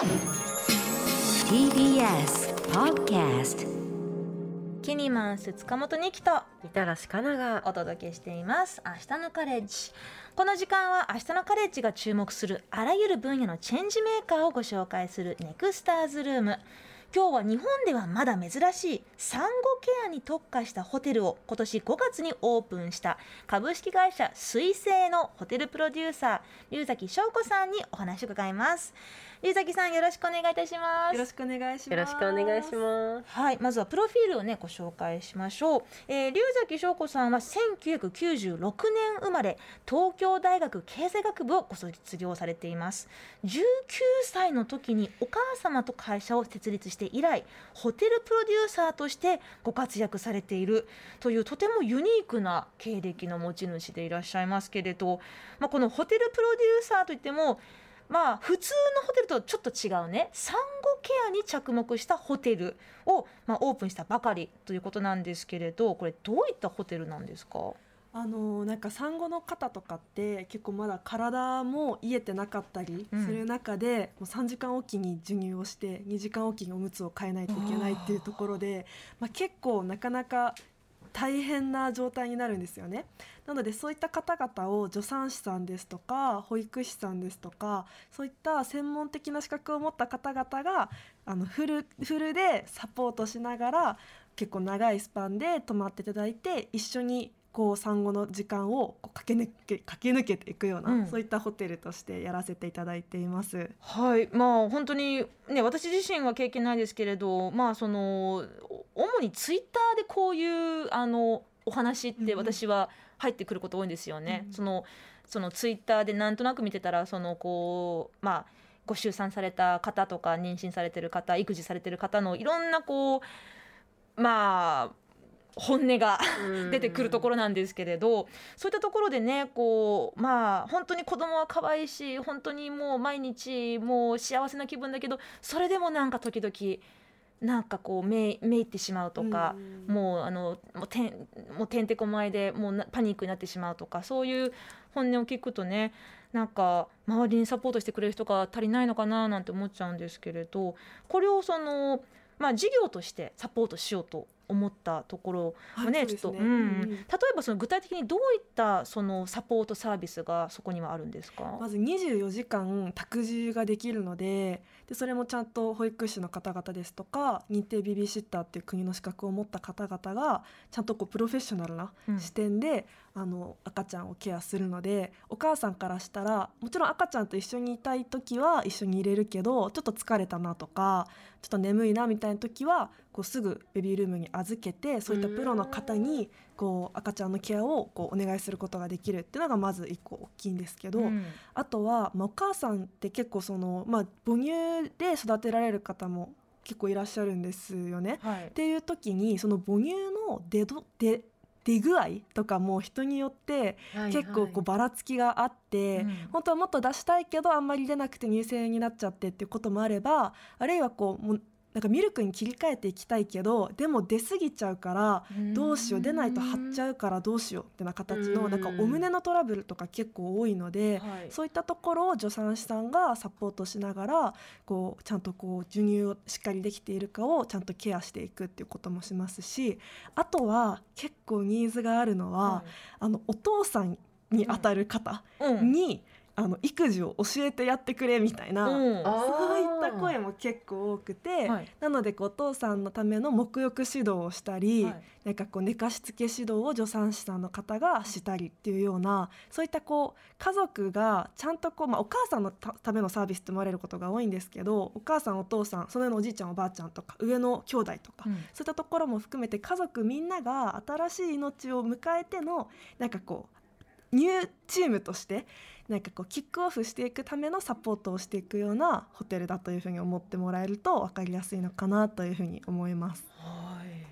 TBS Podcast キニマンス塚本二木とみたらしかながお届けしています。明日のカレッジ。この時間は明日のカレッジが注目するあらゆる分野のチェンジメーカーをご紹介するネクスターズルーム今日は日本ではまだ珍しい産後ケアに特化したホテルを今年5月にオープンした株式会社水星のホテルプロデューサー龍崎翔子さんにお話を伺います龍崎さんよろしくお願いいたしますよろしくお願いします。よろしくお願いしますはい、まずはプロフィールをねご紹介しましょう。えー、龍崎翔子さんは1996年生まれ、東京大学経済学部をご卒業されています。19歳の時にお母様と会社を設立して以来、ホテルプロデューサーとしてご活躍されている。というとてもユニークな経歴の持ち主でいらっしゃいますけれど、まあこのホテルプロデューサーといっても。まあ普通のホテルとちょっと違うね。産後ケアに着目したホテルを、まあ、オープンしたばかりということなんですけれど。これどういったホテルなんですか？あのなんか産後の方とかって結構まだ体も癒えてなかったりする中で、もう3時間おきに授乳をして2時間おきにおむつを替えないといけないっていうところで、まあ、結構なかなか大変な状態になるんですよね。なのでそういった方々を助産師さんですとか保育士さんですとかそういった専門的な資格を持った方々があのフルフルでサポートしながら結構長いスパンで泊まっていただいて一緒にこう産後の時間をこう駆け抜け駆け抜けていくような、うんそういったホテルとしてやらせていただいています。はいまあ本当にね私自身は経験ないですけれどまあその主にツイッターでこういうあのお話って私は入ってくること多いんですよね。うんそのそのツイッターでなんとなく見てたらそのこうまあご出産された方とか妊娠されてる方育児されてる方のいろんなこうまあ本音が出てくるところなんですけれどそういったところでねこうまあ本当に子供は可愛いし本当にもう毎日もう幸せな気分だけどそれでもなんか時々なんかこうめいめいってしまうとか、うん。もうあのもうてんもうてんてこまいでもうなパニックになってしまうとかそういう本音を聞くとねなんか周りにサポートしてくれる人が足りないのかななんて思っちゃうんですけれどこれをそのまあ事業としてサポートしようと思ったところをね、はいちょっと、ねうんうん。うん。例えばその具体的にどういったそのサポートサービスがそこにはあるんですか？まず24時間託児ができるのででそれもちゃんと保育士の方々ですとか認定ベビーシッターっていう国の資格を持った方々がちゃんとこうプロフェッショナルなうん。視点で、あの赤ちゃんをケアするのでお母さんからしたらもちろん赤ちゃんと一緒にいたい時は一緒に入れるけどちょっと疲れたなとかちょっと眠いなみたいな時はこうすぐベビールームに預けてそういったプロの方にこう赤ちゃんのケアをこうお願いすることができるっていうのがまず一個大きいんですけど。うんあとは、まあ、お母さんって結構その、まあ、母乳で育てられる方も結構いらっしゃるんですよね。はいっていう時にその母乳の出ど出出具合とかも人によって結構こうばらつきがあって、うん本当はもっと出したいけどあんまり出なくて乳腺になっちゃってっていうこともあればあるいはこうもうなんかミルクに切り替えていきたいけどでも出過ぎちゃうからどうしよう出ないと張っちゃうからどうしようってな形のうん。なんかお胸のトラブルとか結構多いので。はい。そういったところを助産師さんがサポートしながらこうちゃんとこう授乳をしっかりできているかをちゃんとケアしていくっていうこともしますしあとは結構ニーズがあるのは、あのお父さんにあたる方うん。に、あの育児を教えてやってくれみたいな、うん。あそういった声も結構多くて、はい。なのでこうお父さんのための沐浴指導をしたり、はい。なんかこう寝かしつけ指導を助産師さんの方がしたりっていうようなそういったこう家族がちゃんとこう、まあ、お母さんのたためのサービスって思われることが多いんですけどお母さんお父さんその上のおじいちゃんおばあちゃんとか上の兄弟とか、うん。そういったところも含めて家族みんなが新しい命を迎えてのなんかこうニューチームとしてなんかこうキックオフしていくためのサポートをしていくようなホテルだというふうに思ってもらえると分かりやすいのかなというふうに思います。はい。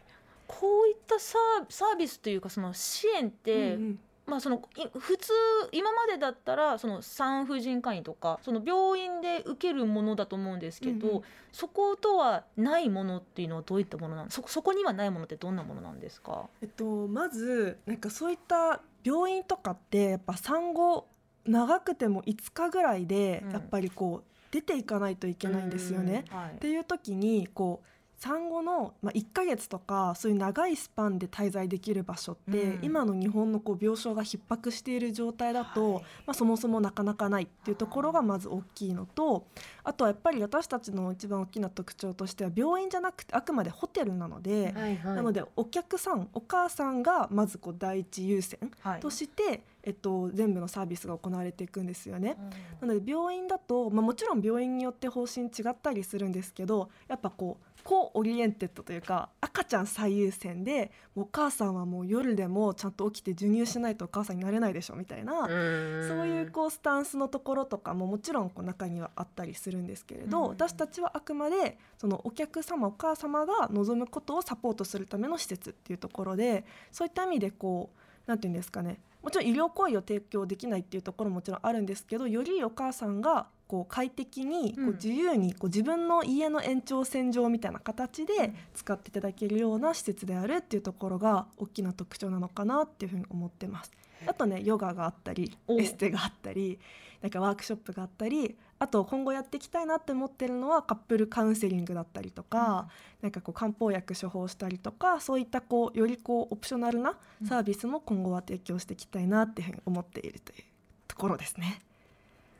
こういったサービスというかその支援って、うんうん。まあそのい普通今までだったらその産婦人科医とかその病院で受けるものだと思うんですけど、うんうん。そことはないものっていうのはどういったものなんそそこにはないものってどんなものなんですか、えっと、まずなんかそういった病院とかってやっぱ産後長くても5日ぐらいでうん。やっぱりこう出ていかないといけないんですよね。はい。っていう時にこう産後の、まあ、1ヶ月とかそういう長いスパンで滞在できる場所って、うん。今の日本のこう病床が逼迫している状態だと、はい。まあ、そもそもなかなかないっていうところがまず大きいのとあとはやっぱり私たちの一番大きな特徴としては病院じゃなくてあくまでホテルなので、はいはい。なのでお客さんお母さんがまずこう第一優先はい。として、えっと、全部のサービスが行われていくんですよね。うん。なので病院だと、まあ、もちろん病院によって方針違ったりするんですけどやっぱこう子 oriented というか赤ちゃん最優先でもうお母さんはもう夜でもちゃんと起きて授乳しないとお母さんになれないでしょみたいな、うん。そういうこうスタンスのところとかももちろんこう中にはあったりするんですけれど、うん。私たちはあくまでそのお客様お母様が望むことをサポートするための施設っていうところでそういった意味でこうなんていうんですかねもちろん医療行為を提供できないっていうところももちろんあるんですけどよりお母さんがこう快適にこうん。う自由にこう自分の家の延長線上みたいな形で使っていただけるような施設であるっていうところが大きな特徴なのかなっていうふうに思ってます。あとねヨガがあったりおエステがあったりなんかワークショップがあったりあと今後やっていきたいなって思ってるのはカップルカウンセリングだったりとか、なんかこう漢方薬処方したりとかそういったこうよりこうオプショナルなサービスも今後は提供していきたいなっていうふうに思っているというところですね。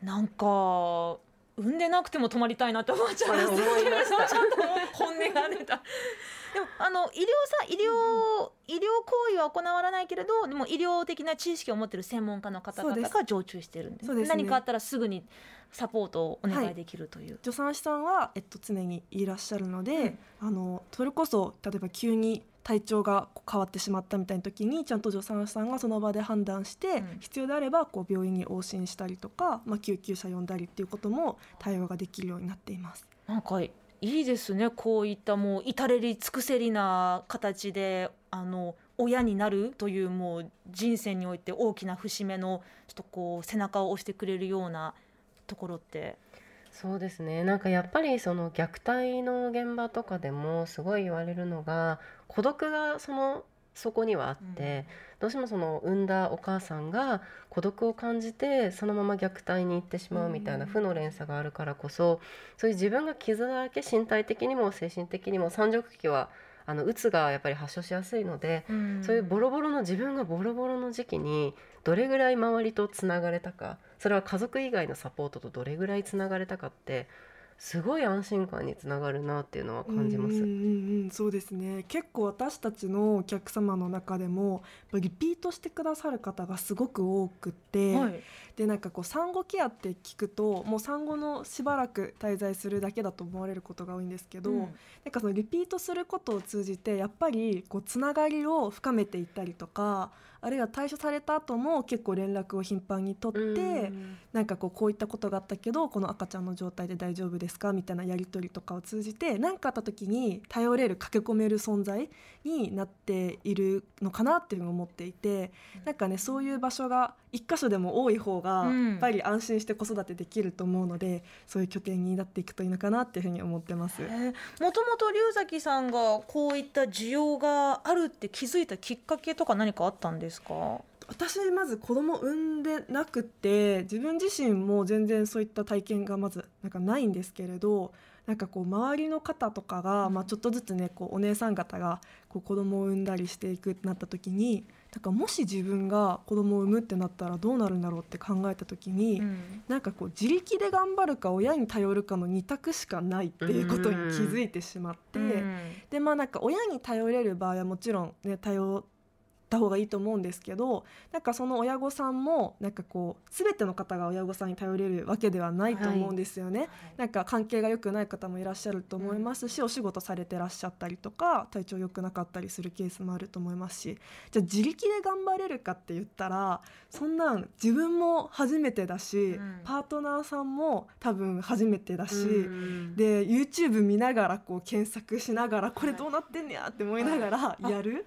なんか産んでなくても泊まりたいなって思っちゃいますこれ思いました。ちょっと本音が出たでもあの医療さ医療医療行為は行わないけれどでも医療的な知識を持っている専門家の方々が常駐してるんです。そうですね。何かあったらすぐにサポートをお願いできるという、助産師さんは、えっと、常にいらっしゃるので、あのそれこそ例えば急に体調が変わってしまったみたいな時にちゃんと助産師さんがその場で判断して、うん。必要であればこう病院に往診したりとか、まあ、救急車呼んだりっていうことも対応ができるようになっています。なんかいいですね。こういったもう至れり尽くせりな形であの親になるというもう人生において大きな節目のちょっとこう背中を押してくれるようなところって。そうですね。なんかやっぱりその虐待の現場とかでもすごい言われるのが孤独がそのそこにはあって、どうしてもその産んだお母さんが孤独を感じてそのまま虐待に行ってしまうみたいな負の連鎖があるからこそそういう自分が傷だらけ身体的にも精神的にも三畳期はあのうつがやっぱり発症しやすいので、そういうボロボロの自分がボロボロの時期にどれぐらい周りとつながれたかそれは家族以外のサポートとどれぐらいつながれたかってすごい安心感につながるなっていうのは感じます。うんうんうんうんそうですね。結構私たちのお客様の中でもリピートしてくださる方がすごく多くて、はい。でなんかこう産後ケアって聞くともう産後のしばらく滞在するだけだと思われることが多いんですけど、うん。なんかそのリピートすることを通じてやっぱりこうつながりを深めていったりとかあるいは退所された後も結構連絡を頻繁に取って、うん。なんかこうこういったことがあったけどこの赤ちゃんの状態で大丈夫ですかみたいなやり取りとかを通じて何かあった時に頼れる駆け込める存在になっているのかなっていうふうに思っていてなんかねそういう場所が一箇所でも多い方がうん。やっぱり安心して子育てできると思うので、そういう拠点になっていくといいのかなっていうふうに思ってます。え。ーもともと龍崎さんがこういった需要があるって気づいたきっかけとか何かあったんですか？私まず子供産んでなくて自分自身も全然そういった体験がまずなんかないんですけれどなんかこう周りの方とかが、まあ、ちょっとずつねこうお姉さん方がこう子供を産んだりしていくってなった時になんかもし自分が子供を産むってなったらどうなるんだろうって考えた時に、うん。なんかこう自力で頑張るか親に頼るかの2択しかないっていうことに気づいてしまって。うん。でまあなんか親に頼れる場合はもちろんね頼った方がいいと思うんですけどなんかその親御さんもなんかこう全ての方が親御さんに頼れるわけではないと思うんですよね。なんか関係が良くない方もいらっしゃると思いますし、お仕事されてらっしゃったりとか体調良くなかったりするケースもあると思いますし。じゃあ自力で頑張れるかって言ったらそんなん自分も初めてだし、うん。パートナーさんも多分初めてだし、うん。で YouTube 見ながらこう検索しながらこれどうなってんねやって思いながらやる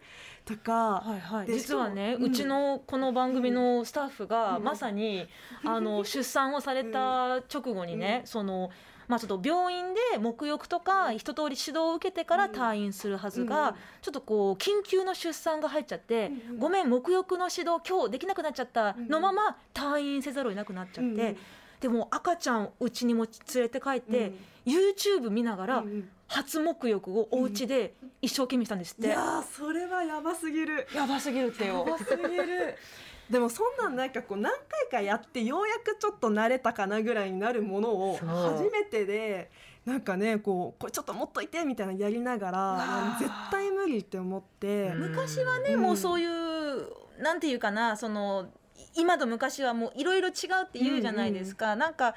とか、はいはい、で実はね、そううん。ちのこの番組のスタッフがうん。まさに、あの 出産をされた直後にね、うん。そのまあちょっと病院で沐浴とか一通り指導を受けてからうん。退院するはずが、うん。ちょっとこう緊急の出産が入っちゃって、うんうん。ごめん沐浴の指導今日できなくなっちゃったうんのまま退院せざるを得なくなっちゃって。うんでも赤ちゃんうちにも連れて帰って、YouTube 見ながらうんうん初沐浴をお家で一生懸命したんですって、いやーそれはやばすぎる。やばすぎるってよ。やばすぎる。でもそんなんなんかこう何回かやってようやくちょっと慣れたかなぐらいになるものを初めてでなんかねこうこれちょっと持っといてみたいなのやりながら絶対無理って思って、うん。昔はね、うん。もうそういうなんていうかなそのい今と昔はもういろいろ違うって言うじゃないですか、なんか、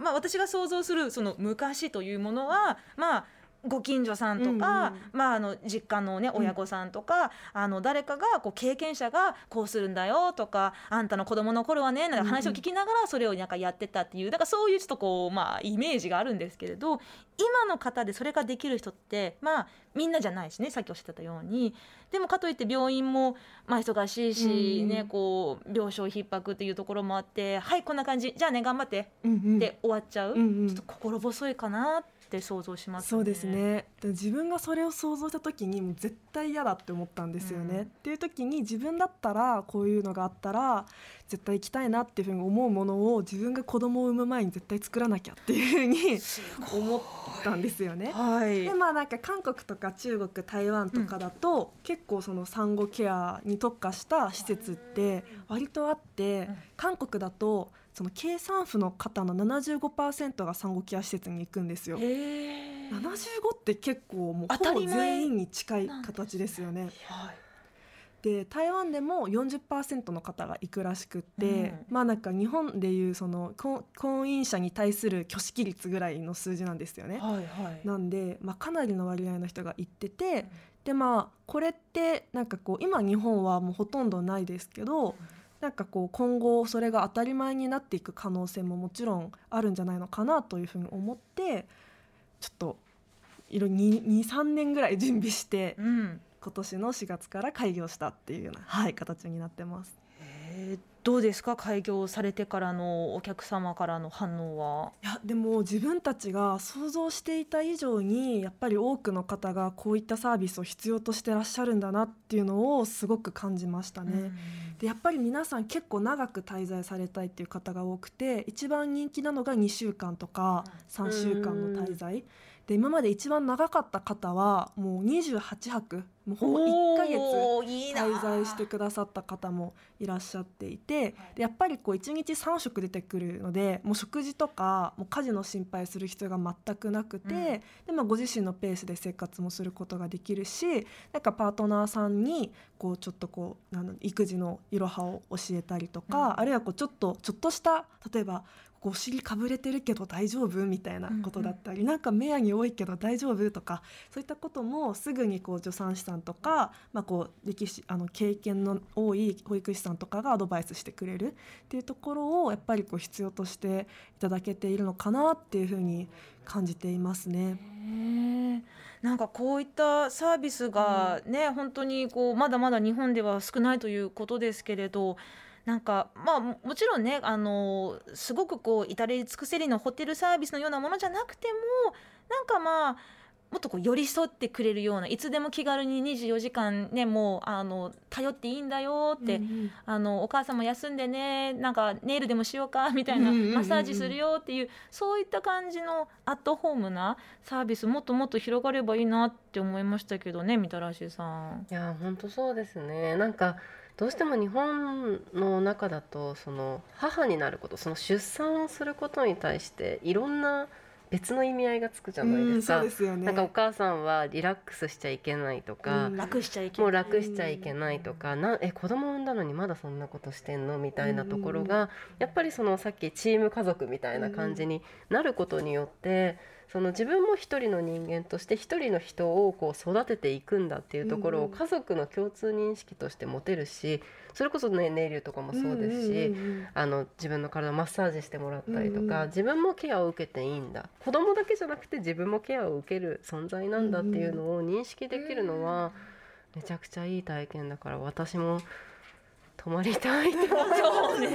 まあ、私が想像するその昔というものはまあご近所さんとか、まあ、あの実家の、ね、親御さんとか、あの誰かがこう経験者がこうするんだよとかあんたの子供の頃はねなんか話を聞きながらそれをなんかやってたっていうだからそういうちょっとこう、まあ、イメージがあるんですけれど今の方でそれができる人ってまあみんなじゃないしねさっきおっしゃってたように。でもかといって病院もまあ忙しいし、うんねこう病床逼迫っていうところもあってはいこんな感じじゃあね頑張って。うんうん。で終わっちゃう、ちょっと心細いかなって想像しますそうですね。で自分がそれを想像した時にもう絶対嫌だって思ったんですよね、うん。っていう時に自分だったらこういうのがあったら絶対行きたいなっていうふうに思うものを自分が子供を産む前に絶対作らなきゃっていうふうに思ったんですよね。はい。でまあなんか韓国とか中国台湾とかだと、結構その産後ケアに特化した施設って割とあって、うん。韓国だとその計算婦の方の75%が産後ケア施設に行くんですよ。へえ75って結構もうほぼ全員に近い形ですよね。で台湾でも40%の方が行くらしくって、うん。まあなんか日本でいうその婚婚姻者に対する挙式率ぐらいの数字なんですよね。はいはい。なんで、まあ、かなりの割合の人が行ってて、でまあこれってなんかこう今日本はもうほとんどないですけど、なんかこう今後それが当たり前になっていく可能性ももちろんあるんじゃないのかなというふうに思ってちょっといろ23年ぐらい準備してうん今年の4月から開業したっていうような、はい、形になってます。へーどうですか？開業されてからのお客様からの反応は。いやでも自分たちが想像していた以上にやっぱり多くの方がこういったサービスを必要としてらっしゃるんだなっていうのをすごく感じましたね。でやっぱり皆さん結構長く滞在されたいっていう方が多くて一番人気なのが2週間とか3週間の滞在で今まで一番長かった方はもう28泊もうほぼ1ヶ月滞在してくださった方もいらっしゃっていてでやっぱりこう1日3食出てくるのでもう食事とかもう家事の心配する必要が全くなくて、うん。でまあ、ご自身のペースで生活もすることができるしなんかパートナーさんにこうちょっとこうあの育児のいろはを教えたりとか、うん。あるいはこうちょっとちょっとした例えばお尻かぶれてるけど大丈夫みたいなことだったり、なんか目やに多いけど大丈夫とかそういったこともすぐにこう助産師さんとか、まあ、こう歴史あの経験の多い保育士さんとかがアドバイスしてくれるっていうところをやっぱりこう必要としていただけているのかなっていうふうに感じていますね。なんかこういったサービスがね、本当にこうまだまだ日本では少ないということですけれどなんかまあももちろんねあのすごくこう至れり尽くせりのホテルサービスのようなものじゃなくてもなんかまあもっとこう寄り添ってくれるようないつでも気軽に24時間ねもうあの頼っていいんだよって、うんあのお母さんも休んでねなんかネイルでもしようか みたいなうんうんうんうん。マッサージするよっていうそういった感じのアットホームなサービスもっともっと広がればいいなって思いましたけどねみたらしさん。いや本当そうですね。なんかどうしても日本の中だとその母になることその出産をすることに対していろんな別の意味合いがつくじゃないですか。うんすよね。なんかお母さんはリラックスしちゃいけないとか、うん楽しちゃいけない。もう楽しちゃいけないとか、なえ子供産んだのにまだそんなことしてんのみたいなところが、やっぱりそのさっきチーム家族みたいな感じになることによって、その自分も一人の人間として一人の人をこう育てていくんだっていうところを家族の共通認識として持てるしそれこそねネイルとかもそうですし、うんうんうんうん。あの自分の体をマッサージしてもらったりとか、うんうん。自分もケアを受けていいんだ。子供だけじゃなくて自分もケアを受ける存在なんだっていうのを認識できるのはめちゃくちゃいい体験だから私も泊まりたいって思っそうね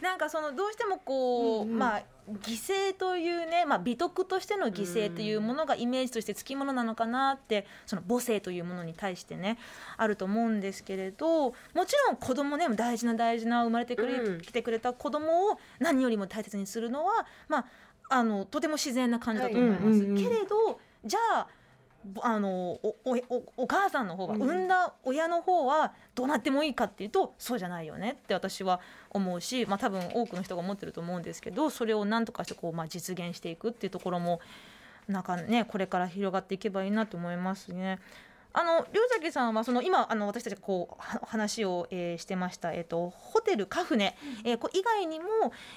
なんかそのどうしてもこう、うんうん。まあ犠牲というね、まあ、美徳としての犠牲というものがイメージとしてつきものなのかなってその母性というものに対してねあると思うんですけれどもちろん子供ね大事な大事な生まれてくれ、うん。来てくれた子供を何よりも大切にするのは、まあ、あのとても自然な感じだと思います。はいうんうんうん。けれどじゃあぼあのおおおお母さんの方がうん。産んだ親の方はどうなってもいいかっていうとそうじゃないよねって私は思うし、まあ、多分多くの人が思ってると思うんですけどそれを何とかしてこう、まあ、実現していくっていうところもなんかねこれから広がっていけばいいなと思いますね。あの龍崎さんはその今あの私たちがこうは話を、えーしてました、えー、とホテルカフネ、えーこ以外にも、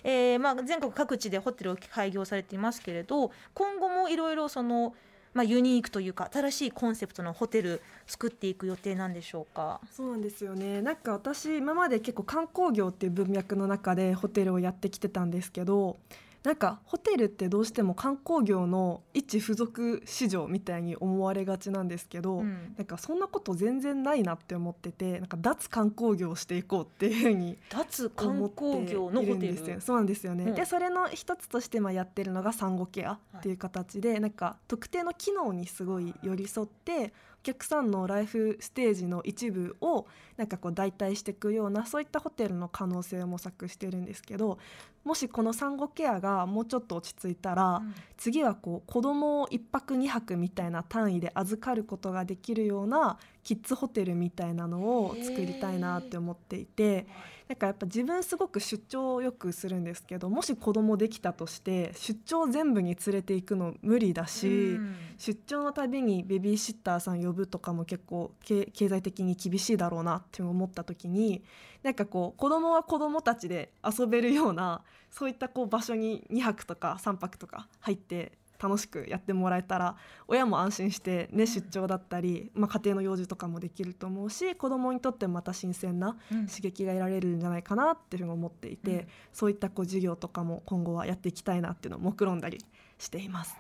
えーまあ、全国各地でホテルを開業されていますけれど今後もいろいろその、まあ、ユニークというか新しいコンセプトのホテル作っていく予定なんでしょうか？そうなんですよねなんか私今まで結構観光業っていう文脈の中でホテルをやってきてたんですけどなんかホテルってどうしても観光業の一付属市場みたいに思われがちなんですけど、うんなんかそんなこと全然ないなって思っててなんか脱観光業をしていこうっていうふうに脱観光業のいホテル。そうなんですよね。うんでそれの一つとしてまあやってるのが産後ケアっていう形で、なんか特定の機能にすごい寄り添ってお客さんのライフステージの一部をなんかこう代替していくようなそういったホテルの可能性を模索してるんですけどもしこの産後ケアがもうちょっと落ち着いたら、うん。次はこう子供を1泊2泊みたいな単位で預かることができるようなキッズホテルみたいなのを作りたいなって思っていてなんかやっぱ自分すごく出張をよくするんですけどもし子供できたとして出張全部に連れていくの無理だし。うん出張のたびにベビーシッターさん呼ぶとかも結構経経済的に厳しいだろうなって思った時になんかこう子供は子供たちで遊べるようなそういったこう場所に2泊とか3泊とか入って楽しくやってもらえたら親も安心して、ね、出張だったり、まあ、家庭の用事とかもできると思うし子供にとってもまた新鮮なうん。刺激が得られるんじゃないかなっていうふうに思っていて、うん。そういったこう授業とかも今後はやっていきたいなっていうのを目論んだりしています。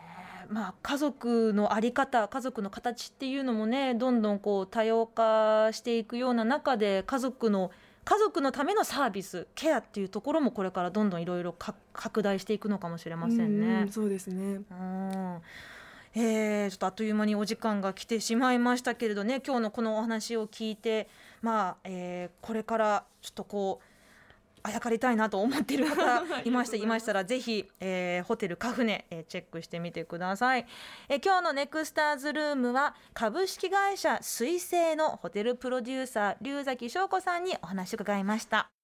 まあ、家族の在り方家族の形っていうのもねどんどんこう多様化していくような中で家族の家族のためのサービスケアっていうところもこれからどんどんいろいろ拡大していくのかもしれませんねん。そうですねうんえーちょっとあっという間にお時間が来てしまいましたけれどね今日のこのお話を聞いてまあ、えーこれからちょっとこうあやかりたいなと思っている方 いましたいましたらぜひ、えーホテルカフネ、えーチェックしてみてください、えー今日のネクスターズルームは株式会社水星のホテルプロデューサー龍崎翔子さんにお話を伺いました